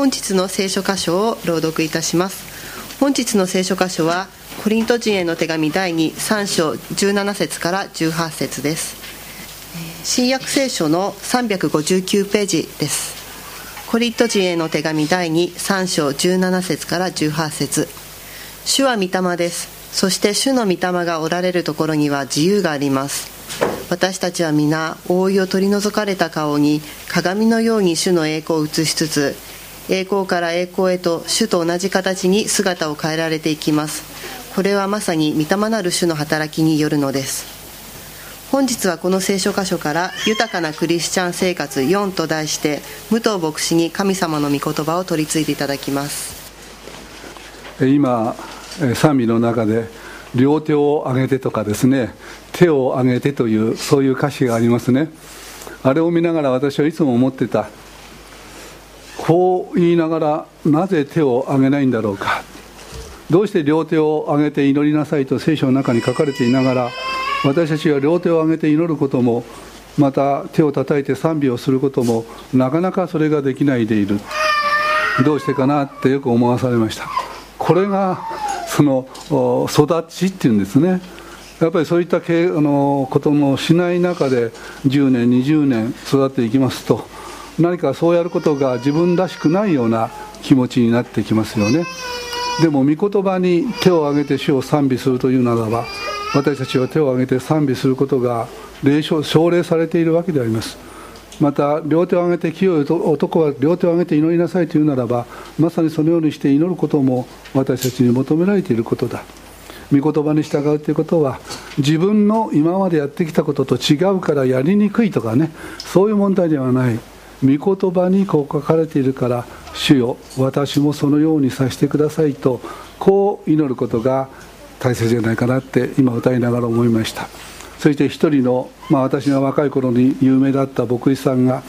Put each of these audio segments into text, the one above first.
本日の聖書箇所を朗読いたします。本日の聖書箇所はコリント人への手紙第23章17節から18節です。新約聖書の359ページです。コリント人への手紙第23章17節から18節。主は御霊です。そして主の御霊がおられるところには自由があります。私たちは皆覆いを取り除かれた顔に鏡のように主の栄光を映しつつ栄光から栄光へと主と同じ形に姿を変えられていきます。これはまさに御霊なる主の働きによるのです。本日はこの聖書箇所から「豊かなクリスチャン生活4」と題して武藤牧師に神様の御言葉を取り継いでいただきます。今賛美の中で両手を上げてとかですね手を上げてというそういう歌詞がありますね。あれを見ながら私はいつも思ってた。こう言いながらなぜ手を上げないんだろうか。どうして両手を上げて祈りなさいと聖書の中に書かれていながら私たちは両手を上げて祈ることもまた手を叩いて賛美をすることもなかなかそれができないでいる。どうしてかなってよく思わされました。これがその育ちっていうんですね。やっぱりそういったあのこともしない中で10年20年育っていきますと何かそうやることが自分らしくないような気持ちになってきますよね。でも御言葉に手を挙げて主を賛美するというならば私たちは手を挙げて賛美することが霊奨奨励されているわけであります。また両手を挙げて清い男は両手を挙げて祈りなさいというならばまさにそのようにして祈ることも私たちに求められていることだ。御言葉に従うということは自分の今までやってきたことと違うからやりにくいとかねそういう問題ではない。御言葉にこう書かれているから主よ私もそのようにさせてくださいとこう祈ることが大切じゃないかなって今歌いながら思いました。そして一人の、まあ、私が若い頃に有名だった牧師さんが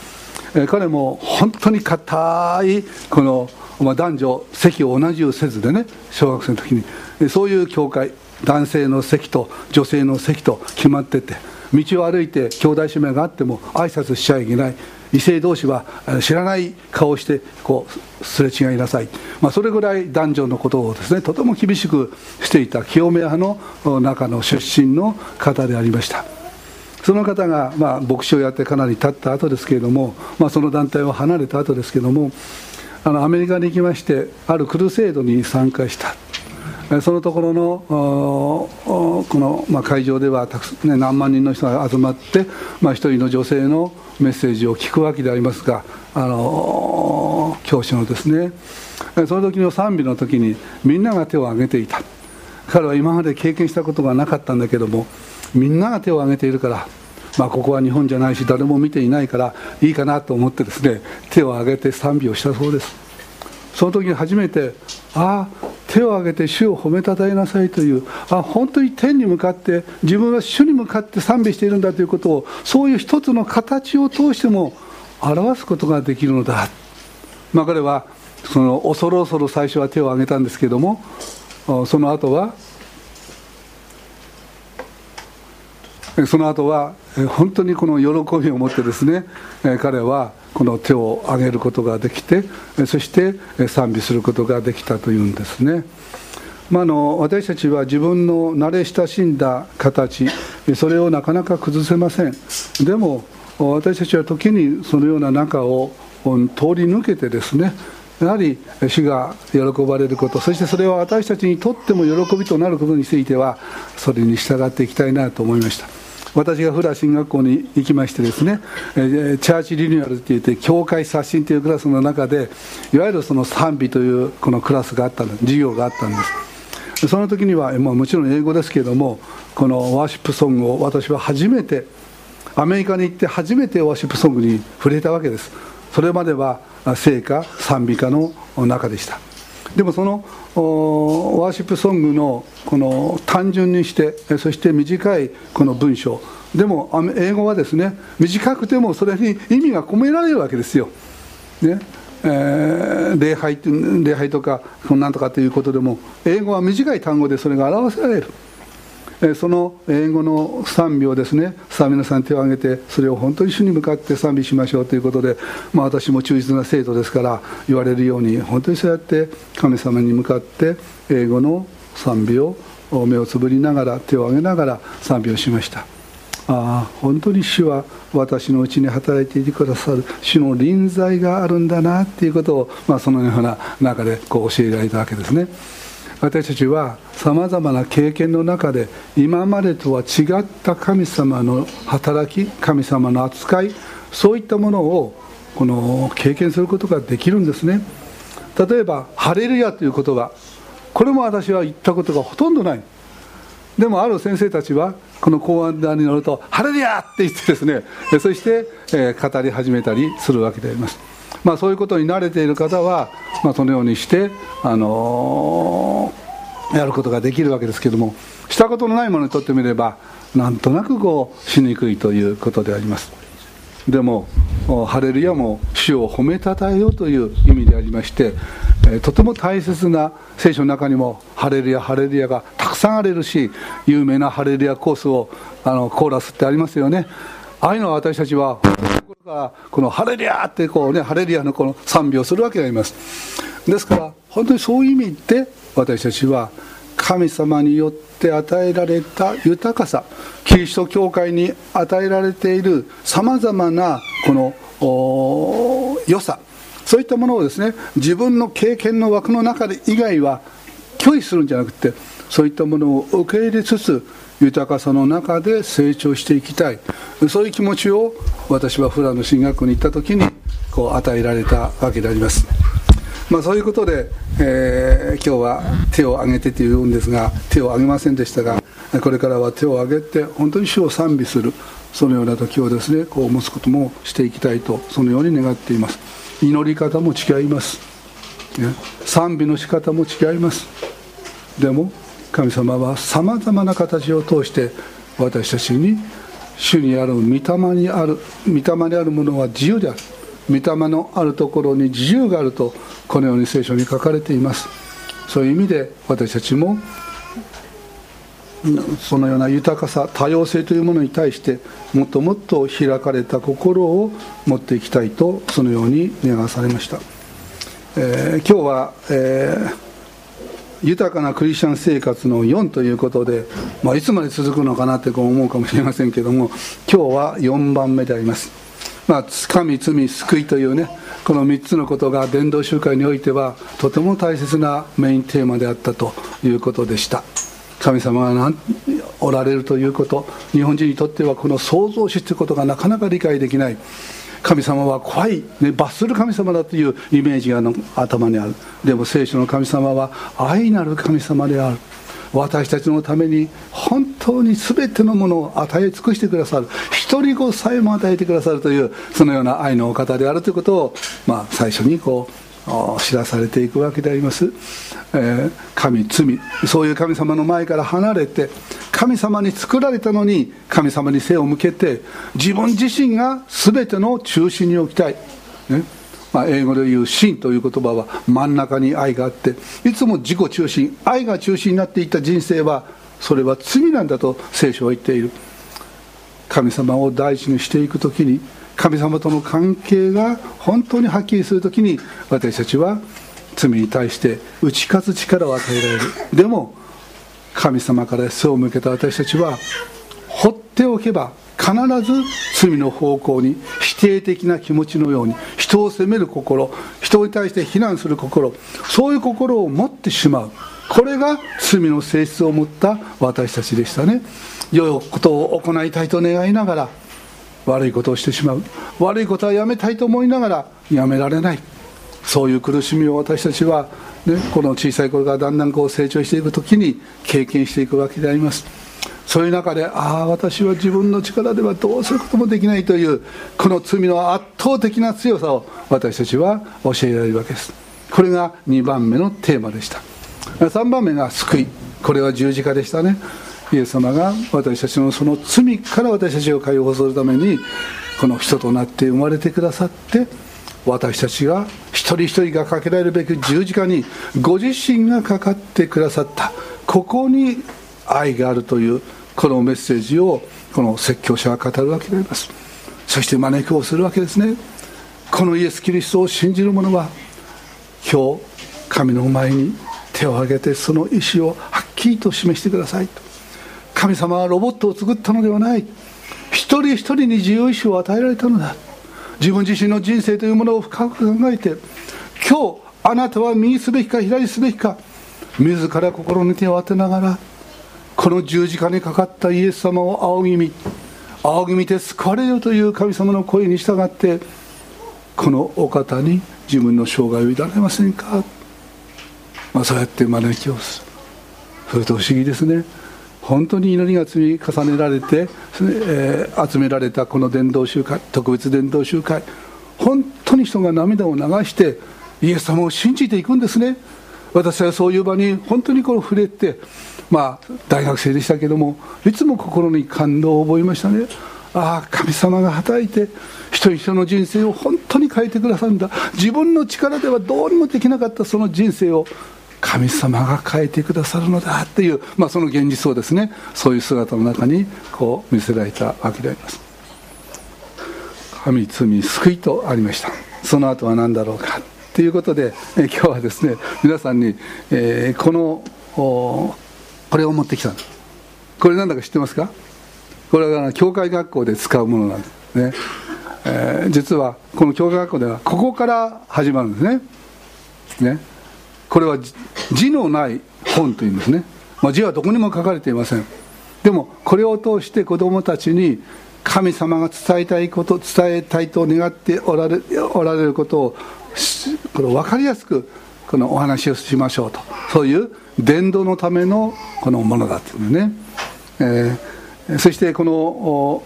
彼も本当に固いこの、まあ、男女席を同じようせずでね小学生の時にそういう教会男性の席と女性の席と決まってて道を歩いて兄弟姉妹があっても挨拶しちゃいけない。異性同士は知らない顔をしてこうすれ違いなさい、まあ、それぐらい男女のことをですねとても厳しくしていた清め派の中の出身の方でありました。その方が、まあ、牧師をやってかなり経った後ですけれども、まあ、その団体を離れた後ですけれどもあのアメリカに行きましてあるクルセードに参加した。そのところのこの、ま、会場ではたくさん、ね、何万人の人が集まって、まあ、一人の女性のメッセージを聞くわけでありますがあの教師のですねその時の賛美の時にみんなが手を挙げていた。彼は今まで経験したことがなかったんだけどもみんなが手を挙げているからまあ、ここは日本じゃないし誰も見ていないからいいかなと思ってですね手を挙げて賛美をしたそうです。その時に初めてああ手を挙げて主を褒めたたえなさいというあ本当に天に向かって自分は主に向かって賛美しているんだということをそういう一つの形を通しても表すことができるのだ、まあ、彼はその恐る恐る最初は手を挙げたんですけどもその後はその後は本当にこの喜びを持ってですね彼はこの手を挙げることができてそして賛美することができたというんですね、まあ、の私たちは自分の慣れ親しんだ形それをなかなか崩せません。でも私たちは時にそのような中を通り抜けてですねやはり主が喜ばれることそしてそれは私たちにとっても喜びとなることについてはそれに従っていきたいなと思いました。私がフラ進学校に行きましてですね、えー、チャーチリニューアルっていって教会刷新というクラスの中でいわゆるその賛美というこのクラスがあったんです授業があったんです。その時には、まあ、もちろん英語ですけれどもこのワーシップソングを私は初めてアメリカに行って初めてワーシップソングに触れたわけです。それまでは聖歌賛美歌の中でした。でもそのワーシップソングのこの単純にしてそして短いこの文章。でも英語はですね短くてもそれに意味が込められるわけですよ、ね。えー、礼拝礼拝とかなんとかということでも英語は短い単語でそれが表せられる。その英語の賛美をですね。さあ皆さん手を挙げてそれを本当に主に向かって賛美しましょうということで、まあ、私も忠実な生徒ですから言われるように本当にそうやって神様に向かって英語の賛美を目をつぶりながら手を挙げながら賛美をしました。ああ本当に主は私のうちに働いていてくださる主の臨在があるんだなっていうことを、まあ、そのような中でこう教えられたわけですね。私たちはさまざまな経験の中で今までとは違った神様の働き神様の扱いそういったものをこの経験することができるんですね。例えば「ハレルヤ」という言葉。これも私は言ったことがほとんどない。でもある先生たちはこの講演談に乗ると「ハレルヤ!」って言ってですねそして、語り始めたりするわけであります。まあそういうことに慣れている方は、まあ、そのようにしてあのー、やることができるわけですけどもしたことのないものにとってみればなんとなくこうしにくいということであります。でもハレルヤも主を褒めたたえようという意味でありましてとても大切な聖書の中にもハレルヤハレルヤがたくさんあれるし有名なハレルヤコースをあのコーラスってありますよね。ああいうのは私たちはこのハレルヤってこうねハレルヤのこの賛美をするわけであります。ですから本当にそういう意味で私たちは神様によって与えられた豊かさキリスト教会に与えられているさまざまなこの良さそういったものをですね自分の経験の枠の中で以外は拒否するんじゃなくてそういったものを受け入れつつ豊かさの中で成長していきたい。そういう気持ちを私はフラの進学校に行った時にこう与えられたわけであります、まあ、そういうことで、えー、今日は手を挙げてというんですが手を挙げませんでしたがこれからは手を挙げて本当に主を賛美するそのような時をですねこう持つこともしていきたいとそのように願っています。祈り方も違います、ね、賛美の仕方も違います。でも神様はさまざまな形を通して私たちに主にある御霊にある御霊にあるものは自由である。御霊のあるところに自由があるとこのように聖書に書かれています。そういう意味で私たちもそのような豊かさ多様性というものに対してもっともっと開かれた心を持っていきたいとそのように願わされました、えー、今日は、えー、豊かなクリスチャン生活の4ということで、まあ、いつまで続くのかなってこう思うかもしれませんけども今日は4番目であります。まあ、神、罪、救いというねこの3つのことが伝道集会においてはとても大切なメインテーマであったということでした。神様がおられるということ日本人にとってはこの創造主ということがなかなか理解できない。神様は怖い、ね、罰する神様だというイメージが頭にある。でも聖書の神様は愛なる神様である。私たちのために本当に全てのものを与え尽くしてくださる。一人子さえも与えてくださるというそのような愛のお方であるということを、まあ、最初にこう知らされていくわけであります、えー、神罪。そういう神様の前から離れて神様に作られたのに神様に背を向けて自分自身が全ての中心に置きたい、ね。まあ、英語で言う「真」という言葉は真ん中に愛があっていつも自己中心愛が中心になっていった人生はそれは罪なんだと聖書は言っている。神様を大事にしていく時に神様との関係が本当にはっきりする時に私たちは罪に対して打ち勝つ力を与えられる。でも神様から背を向けた私たちは放っておけば必ず罪の方向に否定的な気持ちのように人を責める心人に対して非難する心そういう心を持ってしまう。これが罪の性質を持った私たちでしたね。良いことを行いたいと願いながら悪いことをしてしまう。悪いことはやめたいと思いながらやめられない。そういう苦しみを私たちは、ね、この小さい頃からだんだんこう成長していく時に経験していくわけであります。そういう中でああ私は自分の力ではどうすることもできないというこの罪の圧倒的な強さを私たちは教えられるわけです。これが2番目のテーマでした。3番目が救い。これは十字架でしたね。イエス様が私たちのその罪から私たちを解放するためにこの人となって生まれてくださって私たちが一人一人がかけられるべき十字架にご自身がかかってくださったここに愛があるというこのメッセージをこの説教者は語るわけであります。そして招きをするわけですね。このイエス・キリストを信じる者は今日神の前に手を挙げてその意思をはっきりと示してくださいと。神様はロボットを作ったのではない。一人一人に自由意志を与えられたのだ。自分自身の人生というものを深く考えて今日あなたは右すべきか左すべきか自ら心に手を当てながらこの十字架にかかったイエス様を仰ぎ見仰ぎ見て救われよという神様の声に従ってこのお方に自分の生涯を委ねませんか、まあ、そうやって招きをする。それと不思議ですね。本当に祈りが積み重ねられて、えー、集められたこの伝道集会特別伝道集会本当に人が涙を流してイエス様を信じていくんですね。私はそういう場に本当にこの触れてまあ大学生でしたけどもいつも心に感動を覚えましたね。ああ神様が働いて一人一人の人生を本当に変えてくださるんだ。自分の力ではどうにもできなかったその人生を神様が変えてくださるのだっていう、まあ、その現実をですねそういう姿の中にこう見せられたわけであります。神罪救いとありました。その後は何だろうかということで、え今日はですね皆さんに、えー、このこれを持ってきた。これ何だか知ってますか？これは教会学校で使うものなんですね、えー、実はこの教会学校ではここから始まるんですね。ね。これは字のない本というんですね、まあ、字はどこにも書かれていません。でもこれを通して子どもたちに神様が伝えたいこと伝えたいと願っておられおられることをこれ分かりやすくこのお話をしましょうと。そういう伝道のためのこのものだっていうね、えー、そしてこの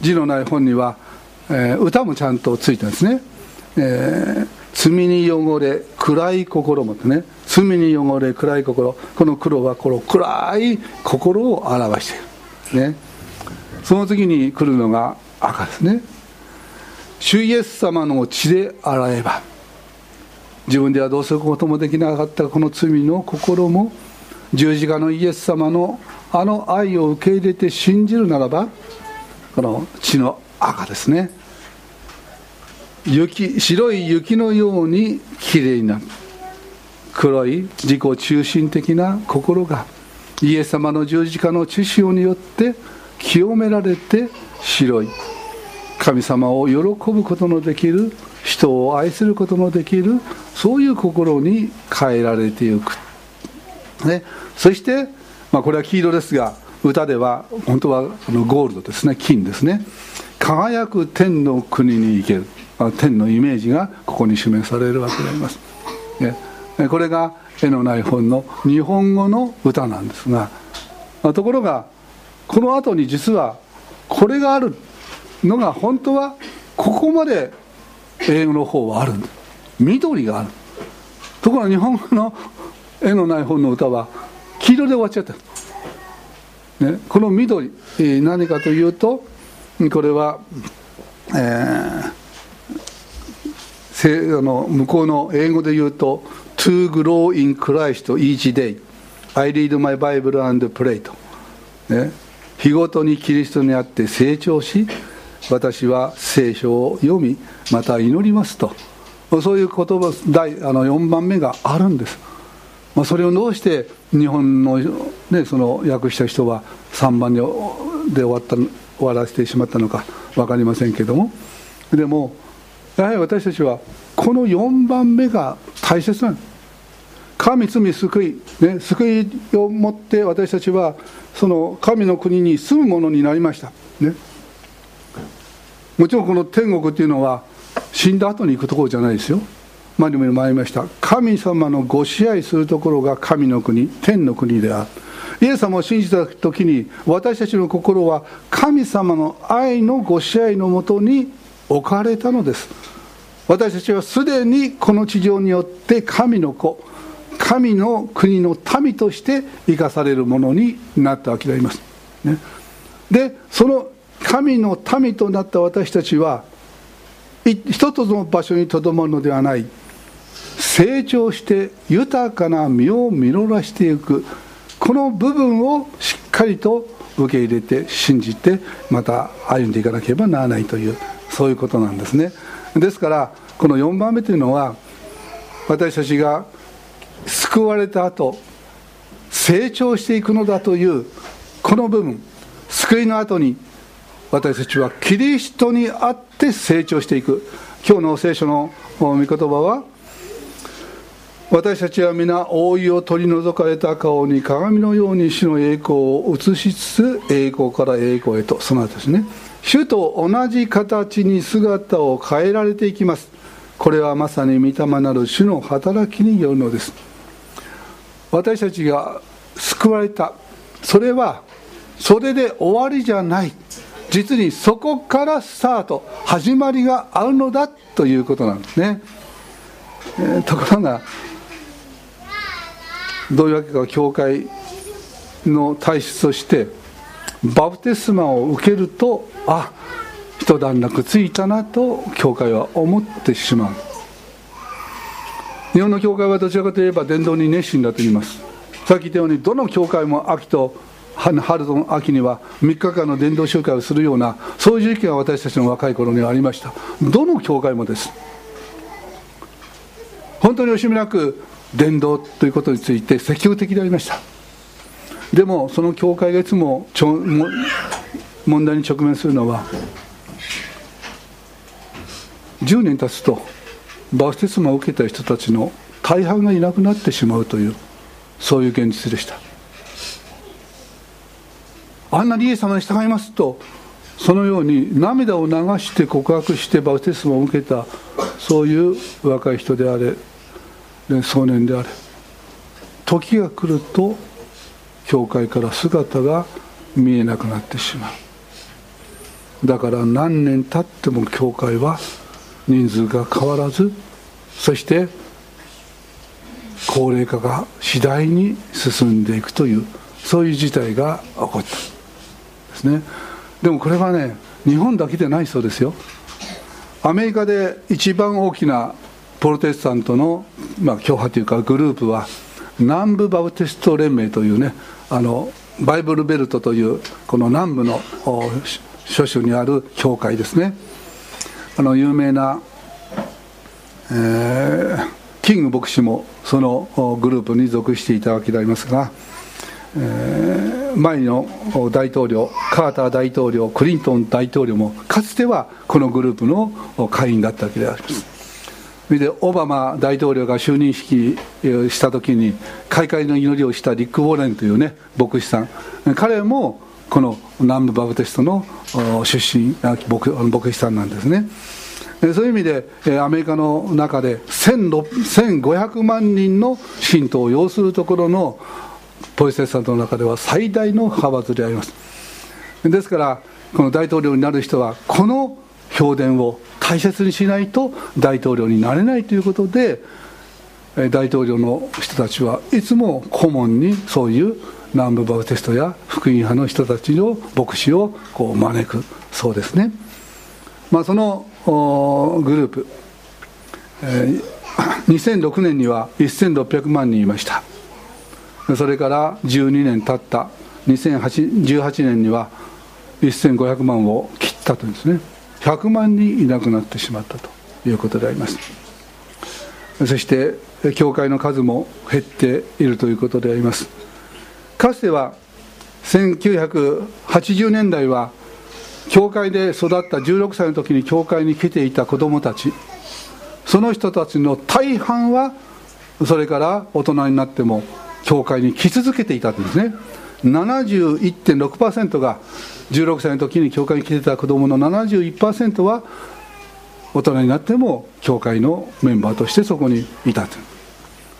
字のない本には、えー、歌もちゃんとついてるんですね、えー、罪に汚れ暗い心もってね。罪に汚れ暗い心この黒はこの暗い心を表している。ね。その次に来るのが赤ですね。主イエス様の血で洗えば自分ではどうすることもできなかったこの罪の心も十字架のイエス様のあの愛を受け入れて信じるならばこの血の赤ですね。雪白い雪のようにきれいになる。黒い自己中心的な心がイエス様の十字架の血潮によって清められて白い。神様を喜ぶことのできる人を愛することのできるそういう心に変えられていく、ね、そして、まあ、これは黄色ですが歌では本当はゴールドですね。金ですね。輝く天の国に行ける。天のイメージがここに示されるわけであります、ね、これが絵のない本の日本語の歌なんですがところがこの後に実はこれがあるのが本当はここまで英語の方はあるんです緑がある。ところが日本語の絵のない本の歌は黄色で終わっちゃった、ね、この緑、何かというとこれは、えー、あの向こうの英語で言うと「To grow in Christ each day. I read my Bible and pray と」ね、日ごとにキリストにあって成長し私は聖書を読みまた祈りますと。そういう言葉第あの4番目があるんです、まあ、それをどうして日本の,、ね、その訳した人は3番で終わった終わらせてしまったのか分かりませんけども。でもやはり私たちはこの4番目が大切なんです。神罪救い、ね、救いをもって私たちはその神の国に住むものになりました、ね、もちろんこの天国っていうのは死んだ後に行くところじゃないですよ。前にも参りました。神様のご支配するところが神の国天の国である。イエス様を信じた時に私たちの心は神様の愛のご支配のもとに置かれたのです。私たちはすでにこの地上によって神の子神の国の民として生かされるものになったわけであります、ね、でその神の民となった私たちは一つの場所にとどまるのではない成長して豊かな実を実らしていくこの部分をしっかりと受け入れて信じてまた歩んでいかなければならないというそういうことなんですね。ですからこの4番目というのは私たちが救われた後成長していくのだというこの部分救いの後に私たちはキリストにあって成長していく。今日の聖書の御言葉は私たちは皆覆いを取り除かれた顔に鏡のように主の栄光を映しつつ栄光から栄光へとその後ですね。主と同じ形に姿を変えられていきます。これはまさに御霊なる主の働きによるのです。私たちが救われた。それはそれで終わりじゃない。実にそこからスタート始まりがあるのだということなんですね、えー、ところがどういうわけか教会の体質としてバプテスマを受けるとあ一段落ついたなと教会は思ってしまう。日本の教会はどちらかといえば伝道に熱心だと言います。さっき言ったようにどの教会も秋と春と秋には3日間の伝道集会をするようなそういう時期が私たちの若い頃にはありました。どの教会もです。本当に惜しみなく伝道ということについて積極的でありました。でもその教会がいつも問題に直面するのは10年経つとバステスマを受けた人たちの大半がいなくなってしまうというそういう現実でした。あんなにイエス様に従いますとそのように涙を流して告白してバプテスマを受けたそういう若い人であれ少年であれ時が来ると教会から姿が見えなくなってしまう。だから何年経っても教会は人数が変わらずそして高齢化が次第に進んでいくというそういう事態が起こったですね。でもこれはね日本だけでないそうですよ。アメリカで一番大きなプロテスタントの、まあ、教派というかグループは南部バプテスト連盟というねあのバイブルベルトというこの南部の諸州にある教会ですね。あの有名な、えー、キング牧師もそのグループに属していたわけでありますが、えー、前の大統領カーター大統領クリントン大統領もかつてはこのグループの会員だったわけであります。それでオバマ大統領が就任式した時に開会の祈りをしたリック・ウォーレンというね牧師さん。彼もこの南部バプテストの出身牧牧師さんなんですね。そういう意味でアメリカの中で1500万人の信徒を要するところのポリステスタントの中では最大の派閥であります。ですからこの大統領になる人はこの評伝を大切にしないと大統領になれないということで大統領の人たちはいつも顧問にそういう南部バプテストや福音派の人たちの牧師をこう招くそうですね、まあ、そのグループ、えー、2006年には1600万人いました。それから12年経った2018年には1500万を切ったとですね。100万人いなくなってしまったということであります。そして教会の数も減っているということであります。かつては1980年代は教会で育った16歳の時に教会に来ていた子供たち。その人たちの大半はそれから大人になっても教会に来続けていたんですね。71.6%が16歳の時に教会に来てた子供の71%は大人になっても教会のメンバーとしてそこにいたと。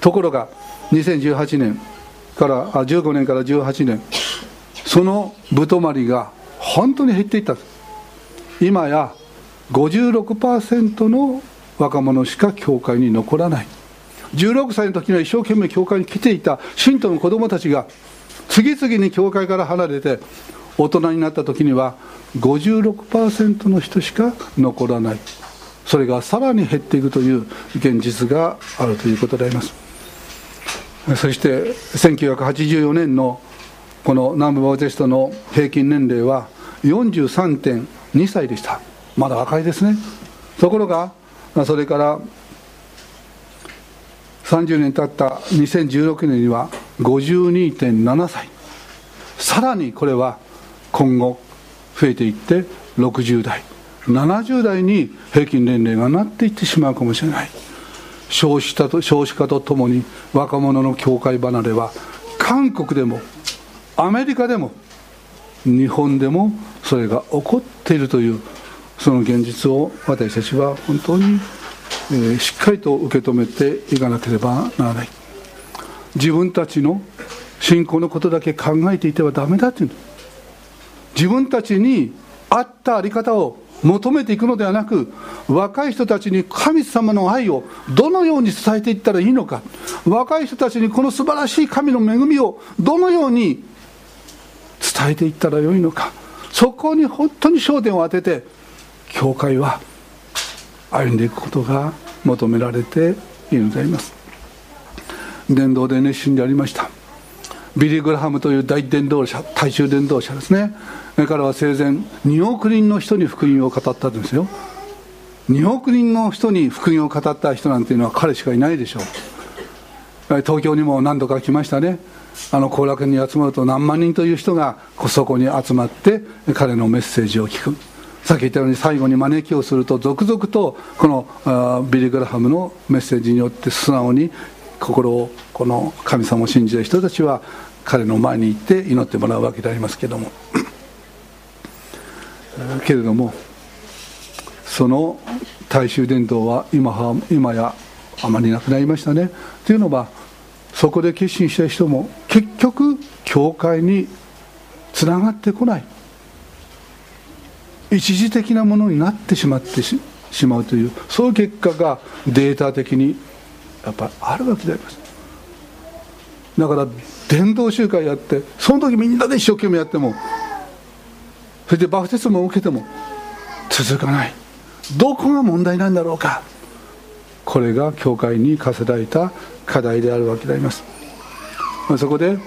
ところが2018年からあ15年から18年。そのぶとまりが本当に減っていった。今や56%の若者しか教会に残らない。16歳の時には一生懸命教会に来ていた。信徒の子供たちが次々に教会から離れて大人になった時には56%の人しか残らない。それがさらに減っていくという現実があるということであります。そして1984年のこの南部バウテストの平均年齢は43.2歳でした。まだ若いですね。ところがそれから30年経った2016年には52.7歳。さらにこれは今後増えていって60代70代に平均年齢がなっていってしまうかもしれない。少子化と少子化とともに若者の境界離れは韓国でもアメリカでも日本でもそれが起こっているというその現実を私たちは本当に、えー、しっかりと受け止めていかなければならない。自分たちの信仰のことだけ考えていてはダメだという。自分たちに合った在り方を求めていくのではなく若い人たちに神様の愛をどのように伝えていったらいいのか。若い人たちにこの素晴らしい神の恵みをどのように伝えていったらよいのか。そこに本当に焦点を当てて教会は歩んでいくことが求められているのであります。伝道で熱心でありました。ビリー・グラハムという大伝道者大衆伝道者ですね。彼は生前2億人の人に福音を語ったんですよ。2億人の人に福音を語った人なんていうのは彼しかいないでしょう。東京にも何度か来ましたね。あの後楽園に集まると何万人という人がそこに集まって彼のメッセージを聞く。さっき言ったように最後に招きをすると続々とこのビリ・グラハムのメッセージによって素直に心をこの神様を信じる人たちは彼の前に行って祈ってもらうわけでありますけども。けれどもその大衆伝統は今は今やあまりなくなりましたね。というのはそこで決心した人も結局教会につながってこない。一時的なものになってしまってしまうというそういう結果がデータ的にやっぱりあるわけであります。だから伝道集会やってその時みんなで一生懸命やってもそれでバプテスマを受けても続かない。どこが問題なんだろうか。これが教会に課せられた課題であるわけであります、まあ、そこで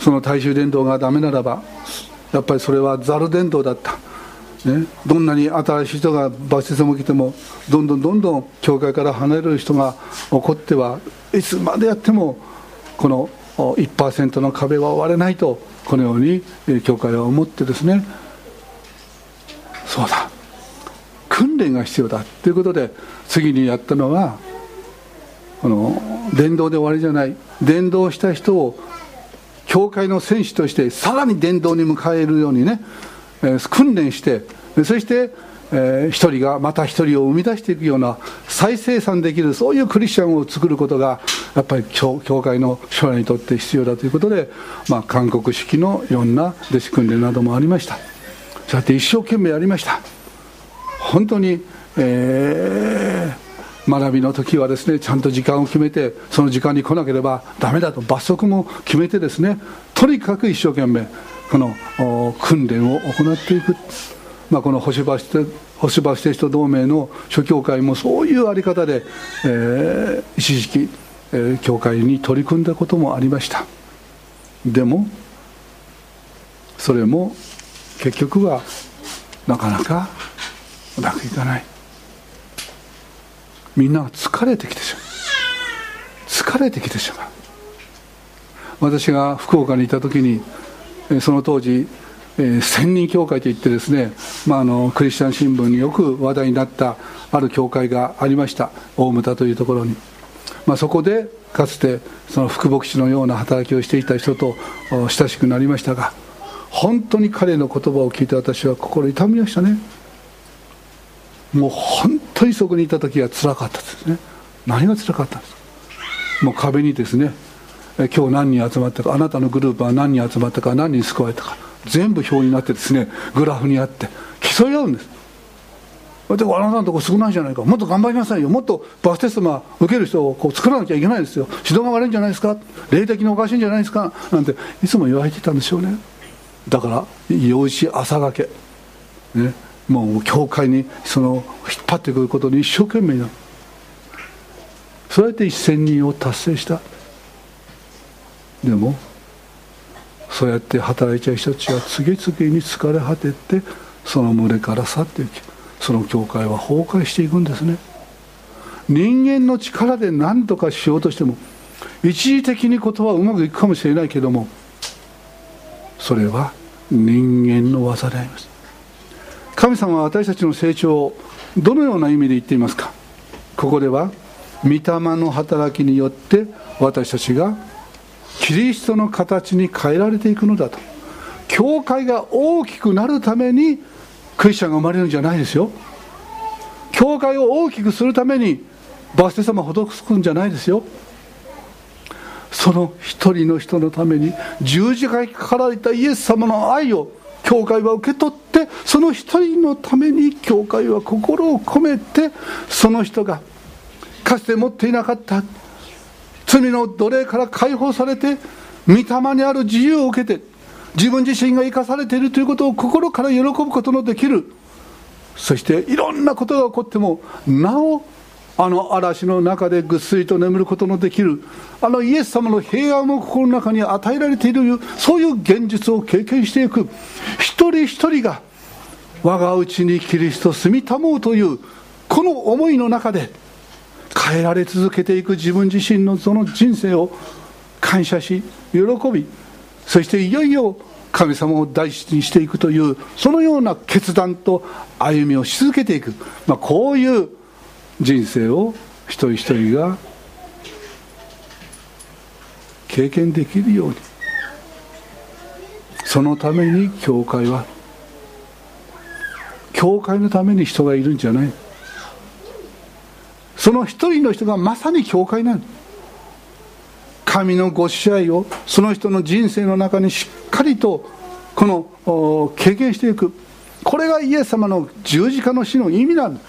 その大衆伝道がダメならばやっぱりそれはザル伝道だった、ね、どんなに新しい人がバプテスマを受けてもどんどんどんどん教会から離れる人が起こってはいつまでやってもこの1%の壁は割れないとこのように教会は思ってですねそうだ。訓練が必要だということで次にやったのはこの伝道で終わりじゃない。伝道した人を教会の戦士としてさらに伝道に迎えるようにね、えー、訓練してそしてえー、人がまた一人を生み出していくような再生産できるそういうクリスチャンを作ることがやっぱり教教会の将来にとって必要だということで、まあ、韓国式のいろんな弟子訓練などもありました。そうやって一生懸命やりました。本当に、えー、学びの時はですねちゃんと時間を決めてその時間に来なければダメだと罰則も決めてですねとにかく一生懸命この訓練を行っていく。まあ、この星橋星橋テスト同盟の諸教会もそういうあり方で、えー、一時期、えー、教会に取り組んだこともありました。でもそれも結局はなかなかうまくいかない。みんなが疲れてきてしまう。疲れてきてしまう。私が福岡にいた時にその当時えー、千人教会といってですね、まあ、あのクリスチャン新聞によく話題になったある教会がありました。大牟田というところに、まあ、そこでかつてその福牧師のような働きをしていた人と親しくなりましたが本当に彼の言葉を聞いて私は心痛みましたね。もう本当にそこにいた時はつらかったですね。何がつらかったんですか？もう壁にですね今日何人集まったかあなたのグループは何人集まったか何人救われたか全部表になってですねグラフにあって競い合うんです。であなたのとこ少ないじゃないか。もっと頑張りなさいよ。もっとバステスマ受ける人をこう作らなきゃいけないですよ。指導が悪いんじゃないですか。霊的におかしいんじゃないですか。なんていつも言われてたんでしょうね。だから養子朝がけ、ね、もう教会にその引っ張ってくることに一生懸命なそうやって1000人を達成した。でもそうやって働いちゃう人たちは次々に疲れ果ててその群れから去っていきその教会は崩壊していくんですね。人間の力で何とかしようとしても一時的にことはうまくいくかもしれないけどもそれは人間の技であります。神様は私たちの成長をどのような意味で言っていますか？ここでは御霊の働きによって私たちがキリストの形に変えられていくのだと。教会が大きくなるためにクリスチャンが生まれるんじゃないですよ。教会を大きくするためにバステ様を施すんじゃないですよ。その一人の人のために十字架にかかられたイエス様の愛を教会は受け取ってその一人のために教会は心を込めてその人がかつて持っていなかった罪の奴隷から解放されて御霊にある自由を受けて自分自身が生かされているということを心から喜ぶことのできるそしていろんなことが起こってもなおあの嵐の中でぐっすりと眠ることのできるあのイエス様の平安を心の中に与えられているそういう現実を経験していく一人一人が我がうちにキリスト住みたもうというこの思いの中で変えられ続けていく自分自身のその人生を感謝し喜びそしていよいよ神様を大事にしていくというそのような決断と歩みをし続けていく、まあ、こういう人生を一人一人が経験できるように。そのために教会は教会のために人がいるんじゃない。その一人の人がまさに教会なん。神のご支配をその人の人生の中にしっかりとこの経験していく。これがイエス様の十字架の死の意味なんだ。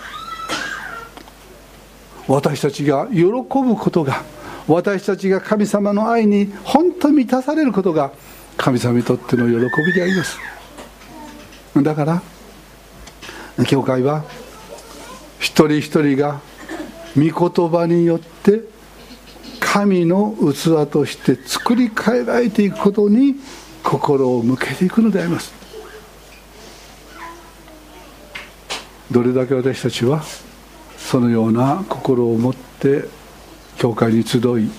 私たちが喜ぶことが私たちが神様の愛に本当に満たされることが神様にとっての喜びであります。だから教会は一人一人が御言葉によって神の器として作り変えられていくことに心を向けていくのであります。どれだけ私たちはそのような心を持って教会に集い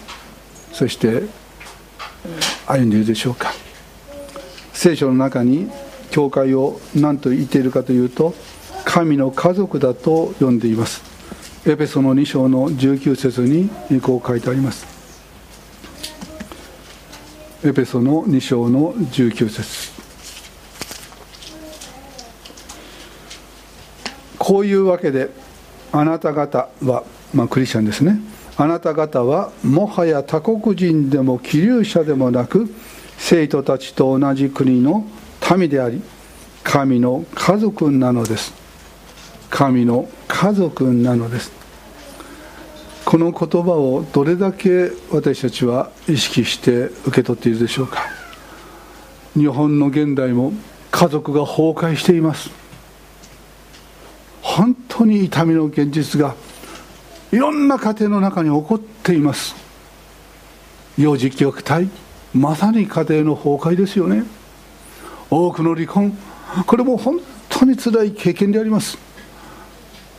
そして歩んでいるでしょうか。聖書の中に教会を何と言っているかというと神の家族だと呼んでいます。エペソの2章の19節にこう書いてあります。エペソの2章の19節。こういうわけであなた方は、まあ、クリスチャンですね。あなた方はもはや他国人でも気流者でもなく生徒たちと同じ国の民であり神の家族なのです。神の家族なのです。この言葉をどれだけ私たちは意識して受け取っているでしょうか。日本の現代も家族が崩壊しています。本当に痛みの現実がいろんな家庭の中に起こっています。幼児虐待まさに家庭の崩壊ですよね。多くの離婚これも本当につらい経験であります。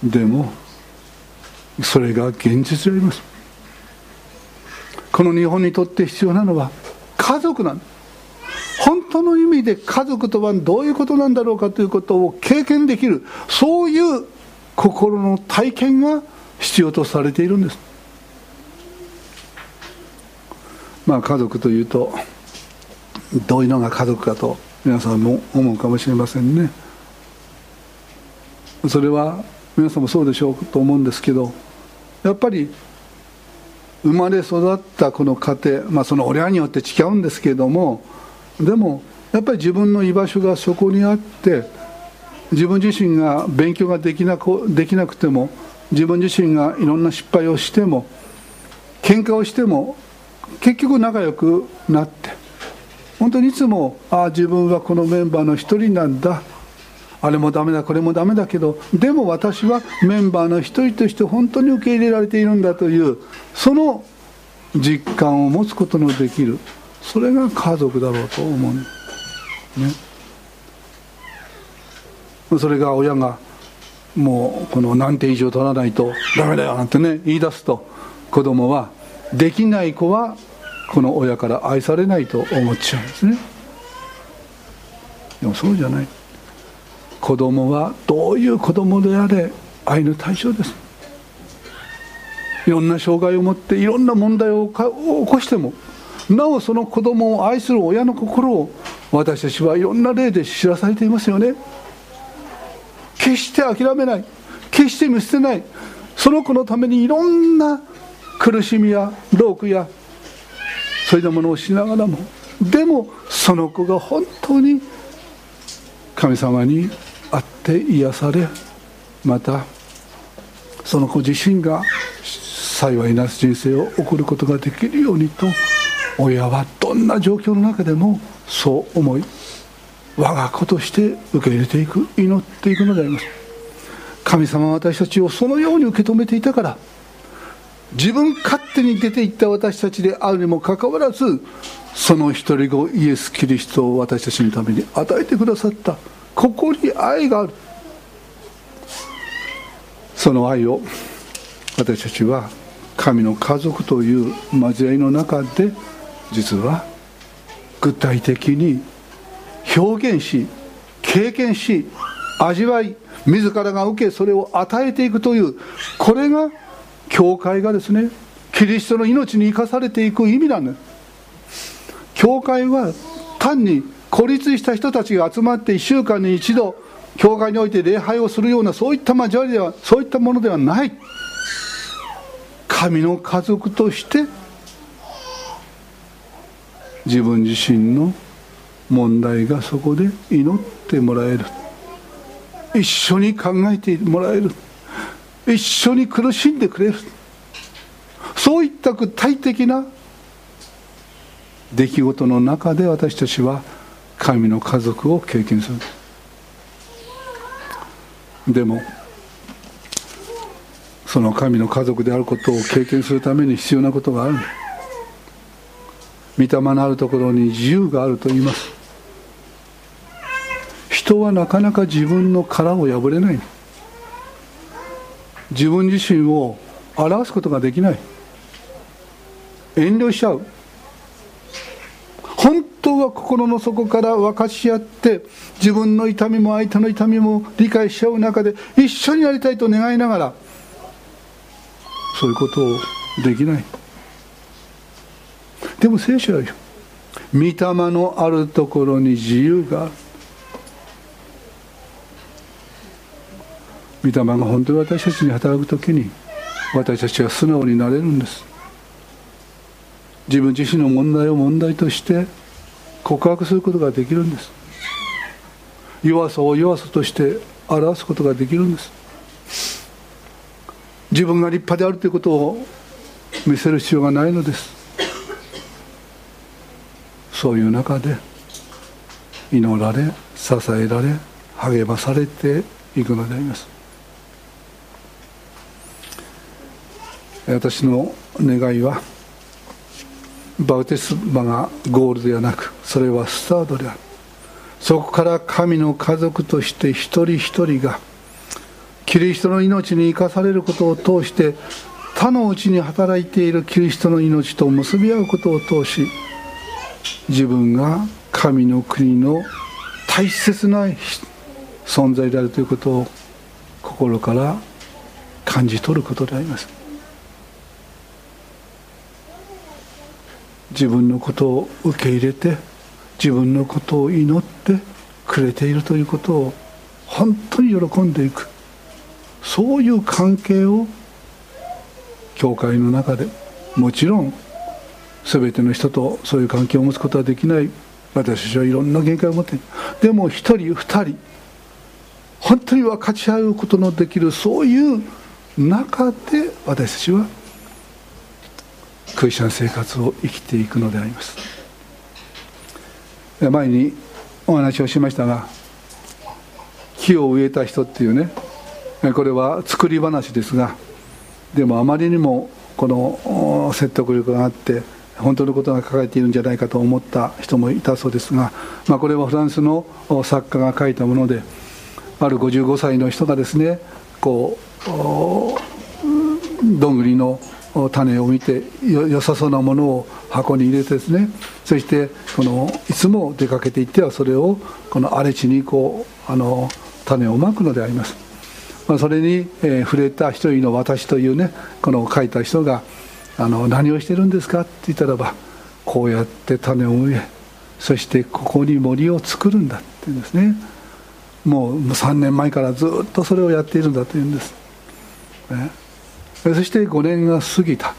でもそれが現実であります。この日本にとって必要なのは家族なん本当の意味で家族とはどういうことなんだろうかということを経験できるそういう心の体験が必要とされているんです。まあ家族というとどういうのが家族かと皆さんも思うかもしれませんね。それは皆さんもそうでしょうと思うんですけどやっぱり生まれ育ったこの家庭、まあ、その親によって違うんですけれどもでもやっぱり自分の居場所がそこにあって自分自身が勉強ができなくできなくても自分自身がいろんな失敗をしても喧嘩をしても結局仲良くなって本当にいつもああ自分はこのメンバーの一人なんだ。あれもダメだこれもダメだけどでも私はメンバーの一人として本当に受け入れられているんだというその実感を持つことのできる。それが家族だろうと思う。ね。それが親がもうこの何点以上取らないとダメだよなんてね言い出すと子供はできない子はこの親から愛されないと思っちゃうんですね。でもそうじゃない。子供はどういう子供であれ愛の対象です。いろんな障害を持っていろんな問題を起こしてもなおその子供を愛する親の心を私たちはいろんな例で知らされていますよね。決して諦めない。決して見捨てない。その子のためにいろんな苦しみや労苦やそういったものをしながらもでもその子が本当に神様に会って癒されまたその子自身が幸いな人生を送ることができるようにと親はどんな状況の中でもそう思い我が子として受け入れていく祈っていくのであります。神様は私たちをそのように受け止めていたから自分勝手に出ていった私たちであるにもかかわらずその一人子イエス・キリストを私たちのために与えてくださったここに愛がある。その愛を私たちは神の家族という交わりの中で実は具体的に表現し経験し味わい自らが受けそれを与えていくというこれが教会がですねキリストの命に生かされていく意味なんです教会は単に孤立した人たちが集まって1週間に一度教会において礼拝をするようなそういった交わりではそういったものではない。神の家族として自分自身の問題がそこで祈ってもらえる。一緒に考えてもらえる。一緒に苦しんでくれる。そういった具体的な出来事の中で私たちは神の家族を経験する。でもその神の家族であることを経験するために必要なことがある。御霊のあるところに自由があると言います。人はなかなか自分の殻を破れない。自分自身を表すことができない。遠慮しちゃう。本当は心の底から分かち合って自分の痛みも相手の痛みも理解し合う中で一緒になりたいと願いながらそういうことをできない。でも聖書は言う御霊のあるところに自由がある。御霊が本当に私たちに働く時に私たちは素直になれるんです。自分自身の問題を問題として告白することができるんです。弱さを弱さとして表すことができるんです。自分が立派であるということを見せる必要がないのです。そういう中で祈られ支えられ励まされていくのであります。私の願いはバウテスマがゴールではなくそれはスタートである。そこから神の家族として一人一人がキリストの命に生かされることを通して他のうちに働いているキリストの命と結び合うことを通し自分が神の国の大切な存在であるということを心から感じ取ることであります。自分のことを受け入れて自分のことを祈ってくれているということを本当に喜んでいく。そういう関係を教会の中でもちろん全ての人とそういう関係を持つことはできない。私たちはいろんな限界を持ってでも一人二人本当に分かち合うことのできるそういう中で私たちはクリスチャン生活を生きていくのであります。前にお話をしましたが木を植えた人っていうねこれは作り話ですがでもあまりにもこの説得力があって本当のことが書かれているんじゃないかと思った人もいたそうですが、まあ、これはフランスの作家が書いたものである55歳の人がですねこうどんぐりの種を見て良さそうなものを箱に入れてですねそしてこのいつも出かけていってはそれをこの荒れ地にこうあの種をまくのであります、まあ、それに、えー、触れた一人の私というねこの書いた人があの何をしてるんですかって言ったらばこうやって種を植えそしてここに森を作るんだって言うんですね。もう3年前からずっとそれをやっているんだというんです、ね、そして5年が過ぎた。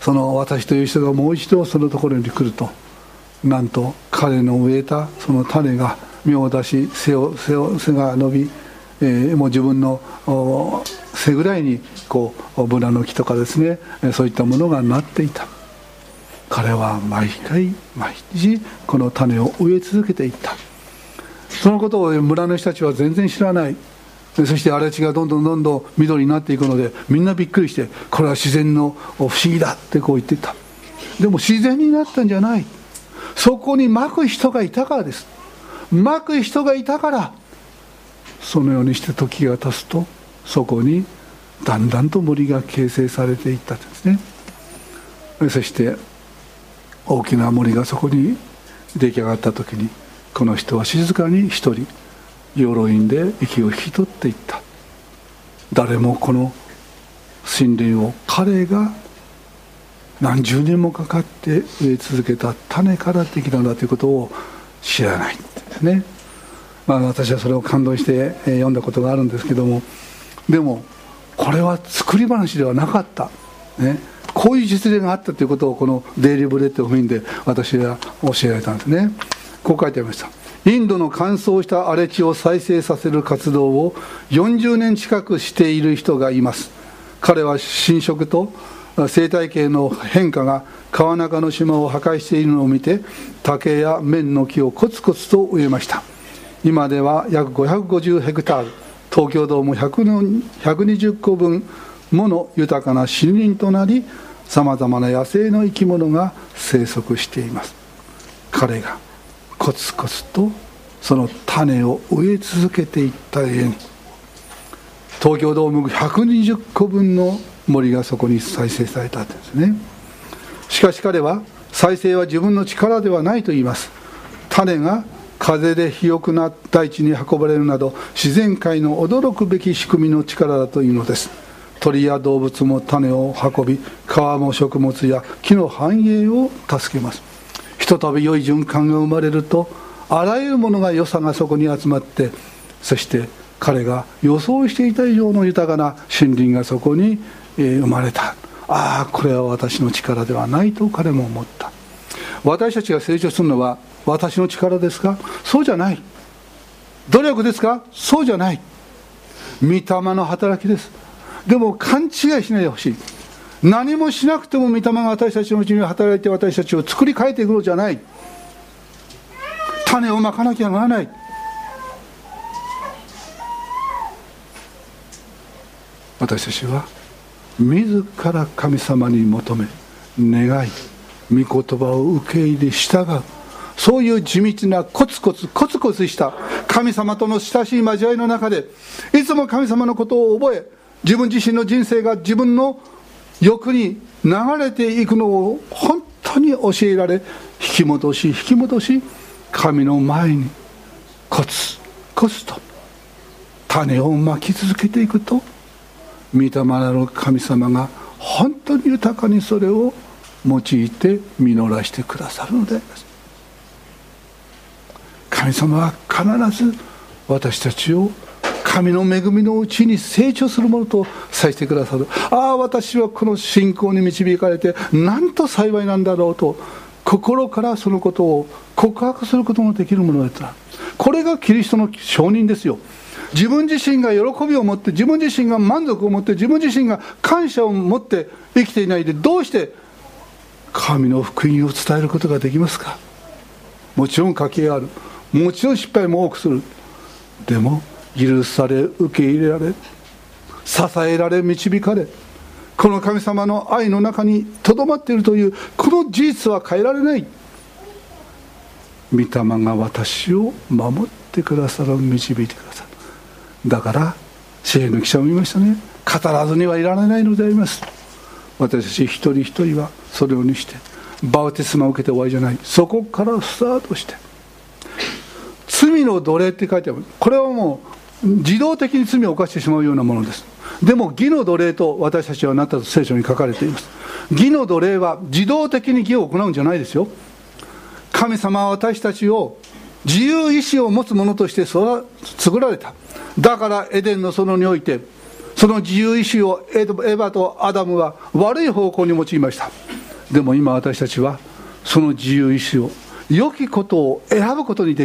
その私という人がもう一度そのところに来るとなんと彼の植えたその種が芽を出し背を背を背が伸び、えー、もう自分の背ぐらいにこうブナの木とかですねそういったものがなっていた。彼は毎回毎日この種を植え続けていった。そのことを村の人たちは全然知らない。でそして荒地がどんどんどんどん緑になっていくのでみんなびっくりしてこれは自然の不思議だってこう言ってた。でも自然になったんじゃない。そこにまく人がいたからです。まく人がいたからそのようにして時が経つとそこにだんだんと森が形成されていったんですね。そして大きな森がそこに出来上がった時にこの人は静かに一人鎧で息を引き取っていった。誰もこの森林を彼が何十年もかかって植え続けた種からできたんだということを知らないんですね、まあ、私はそれを感動して読んだことがあるんですけども。でもこれは作り話ではなかった、ね、こういう実例があったということをこの「デイリー・ブレッド・フィン」で私は教えられたんですね。こう書いてありました。インドの乾燥した荒れ地を再生させる活動を40年近くしている人がいます。彼は侵食と生態系の変化が川中の島を破壊しているのを見て竹や綿の木をコツコツと植えました。今では約550ヘクタール。東京ドーム120個分もの豊かな森林となりさまざまな野生の生き物が生息しています。彼がコツコツとその種を植え続けていったゆえに東京ドーム120個分の森がそこに再生されたんですね。しかし彼は再生は自分の力ではないと言います。種が風で肥沃な大地に運ばれるなど自然界の驚くべき仕組みの力だというのです。鳥や動物も種を運び川も食物や木の繁栄を助けます。ひとたび良い循環が生まれるとあらゆるものが良さがそこに集まってそして彼が予想していた以上の豊かな森林がそこに生まれた。ああこれは私の力ではないと彼も思った。私たちが成長するのは私の力ですか？そうじゃない。努力ですか？そうじゃない。御霊の働きです。でも勘違いしないでほしい。何もしなくても御霊が私たちのうちに働いて私たちを作り変えていくのじゃない。種をまかなきゃならない。私たちは自ら神様に求め願い御言葉を受け入れ従う。そういう地道なコツコツコツコツした神様との親しい交わりの中でいつも神様のことを覚え自分自身の人生が自分の欲に流れていくのを本当に教えられ引き戻し引き戻し神の前にコツコツと種をまき続けていくと御霊なる神様が本当に豊かにそれを用いて実らしてくださるのであります神様は必ず私たちを神の恵みのうちに成長するものとさせてくださる。ああ私はこの信仰に導かれてなんと幸いなんだろうと心からそのことを告白することのできるものだった。これがキリストの承認ですよ。自分自身が喜びを持って自分自身が満足を持って自分自身が感謝を持って生きていないでどうして神の福音を伝えることができますか？もちろん家計ある。もちろん失敗も多くする。でも許され受け入れられ支えられ導かれこの神様の愛の中にとどまっているというこの事実は変えられない。御霊が私を守ってくださる導いてくださる。だから支援の記者も言いましたね。語らずにはいられないのであります。私たち一人一人はそれをにしてバウテスマを受けて終わりじゃない。そこからスタートして罪の奴隷って書いてある。これはもう自動的に罪を犯してしまうようなものです。でも義の奴隷と私たちはなったと聖書に書かれています。義の奴隷は自動的に義を行うんじゃないですよ。神様は私たちを自由意志を持つ者として作られた。だからエデンの園においてその自由意志をエヴァとアダムは悪い方向に用いました。でも今私たちはその自由意志を良きことを選ぶことにできる。